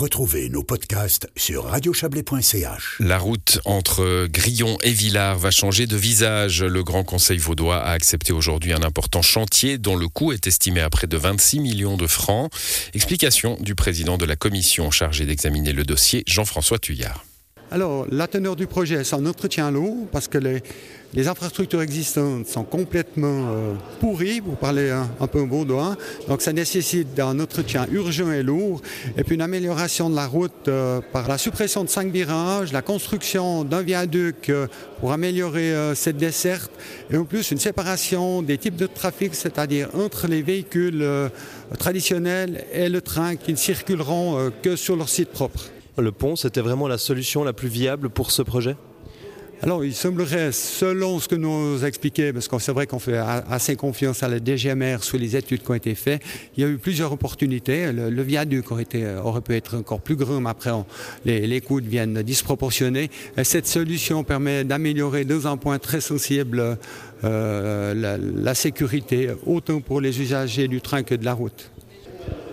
Retrouvez nos podcasts sur radiochablais.ch. La route entre Grillon et Villars va changer de visage. Le Grand Conseil vaudois a accepté aujourd'hui un important chantier dont le coût est estimé à près de 26 millions de francs. Explication du président de la commission chargée d'examiner le dossier, Jean-François Tuyard. Alors, la teneur du projet, c'est un entretien l'eau, parce que les, infrastructures existantes sont complètement euh, pourries, pour parler un, peu peu doigt. Donc, ça nécessite un entretien urgent et lourd, et puis une amélioration de la route euh, par la suppression de cinq virages, la construction d'un viaduc euh, pour améliorer cette desserte, et en plus une séparation des types de trafic, c'est-à-dire entre les véhicules traditionnels et le train qui ne circuleront que sur leur site propre. Le pont, c'était vraiment la solution la plus viable pour ce projet? Alors, il semblerait, selon ce que nous a expliqué, parce que c'est vrai qu'on fait assez confiance à la DGMR sur les études qui ont été faites, il y a eu plusieurs opportunités. Le, viaduc aurait, été, aurait, pu être encore plus grand, mais après, les, coûts deviennent disproportionnés. cette solution permet d'améliorer dans un point très sensible euh, la sécurité, autant pour les usagers du train que de la route.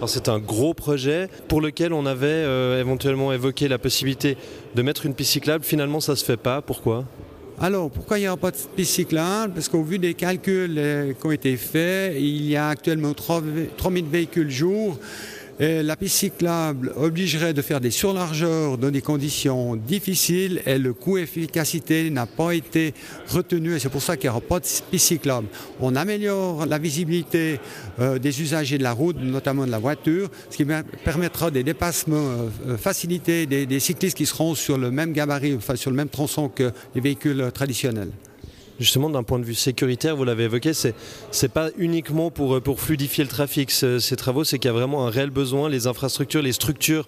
C'est un gros projet pour lequel on avait euh, éventuellement évoqué la possibilité de mettre une piste cyclable. Finalement, ça ne se fait pas. Pourquoi? Alors, pourquoi il n'y aura pas de piste cyclable? Parce qu'au vu des calculs euh, qui ont été faits, il y a actuellement 3000 véhicules jour la piste cyclable obligerait de faire des surlargeurs dans des conditions difficiles et le coût efficacité n'a pas été retenu et c'est pour ça qu'il n'y aura pas de piste cyclable. On améliore la visibilité euh, des usagers de la route, notamment de la voiture, ce qui permettra des dépassements euh, euh, facilités des, des, cyclistes qui seront sur le même gabarit, enfin sur le même tronçon que les véhicules traditionnels justement d'un point de vue sécuritaire, vous l'avez évoqué, c'est n'est pas uniquement pour, euh, fluidifier le trafic ces travaux, c'est qu'il y a vraiment un réel besoin, les infrastructures, les structures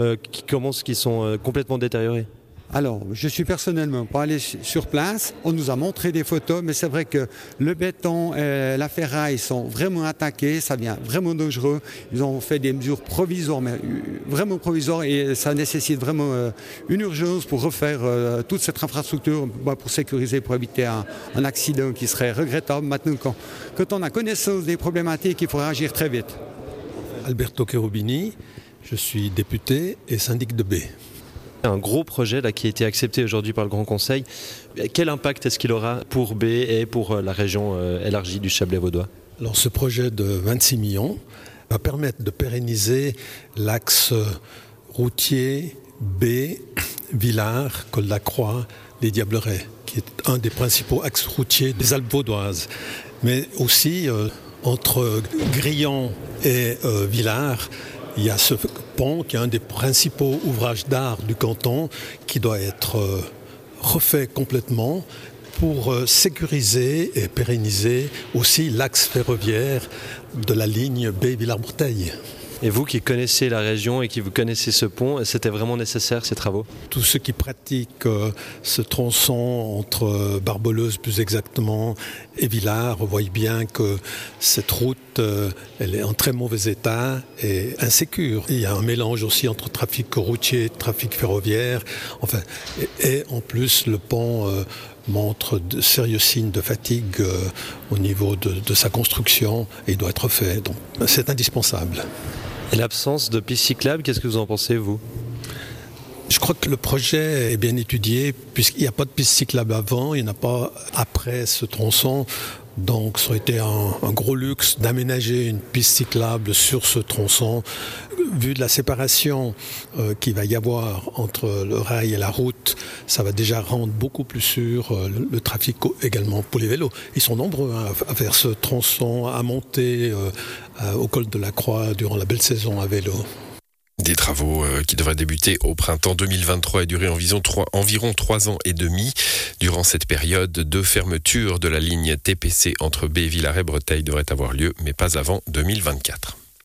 euh, qui commencent, qui sont euh, complètement détériorées. Alors, je suis personnellement pas allé sur place. On nous a montré des photos, mais c'est vrai que le béton et la ferraille sont vraiment attaqués. Ça devient vraiment dangereux. Ils ont fait des mesures provisoires, mais vraiment provisoires, et ça nécessite vraiment euh, une urgence pour refaire euh, toute cette infrastructure bah, pour sécuriser, pour éviter un, accident qui serait regrettable. Maintenant, quand, on a connaissance des problématiques, il faut réagir très vite. Alberto Cherubini, je suis député et syndic de B. Un gros projet là, qui a été accepté aujourd'hui par le Grand Conseil. Quel impact est-ce qu'il aura pour B et pour euh, la région euh, élargie du Chablais-Vaudois? Alors ce projet de 26 millions va permettre de pérenniser l'axe routier B, Villars, Col-la-Croix, les Diablerets, qui est un des principaux axes routiers des Alpes vaudoises. Mais aussi euh, entre Grillon et Villars, il y a ce pont qui est un des principaux ouvrages d'art du canton qui doit être euh, refait complètement pour euh, sécuriser et pérenniser aussi l'axe ferroviaire de la ligne B-Villars-Breteuil. Et vous qui connaissez la région et qui vous connaissez ce pont, c'était vraiment nécessaire ces travaux? Tous ceux qui pratiquent euh, ce tronçon entre euh, Barbeleuse plus exactement et Villars voient bien que cette route euh, elle est en très mauvais état et insécure. Il y a un mélange aussi entre trafic routier trafic ferroviaire. Enfin, et, en plus le pont montre de sérieux signes de fatigue au niveau de, de, sa construction et doit être fait. Donc c'est indispensable. L'absence de pistes cyclables, qu'est-ce que vous en pensez, vous? Je crois que le projet est bien étudié puisqu'il n'y a pas de piste cyclable avant, il n'y en a pas après ce tronçon. Donc ça aurait été un, gros luxe d'aménager une piste cyclable sur ce tronçon. Vu de la séparation euh, qu'il va y avoir entre le rail et la route, ça va déjà rendre beaucoup plus sûr euh, le, trafic également pour les vélos. Ils sont nombreux hein, à, faire ce tronçon, à monter euh, au col de la Croix durant la belle saison à vélo. Des travaux euh, qui devraient débuter au printemps 2023 et durer environ trois, ans et demi. Durant cette période, deux fermetures de la ligne TPC entre B, Villars et Breteuil devraient avoir lieu, mais pas avant 2024.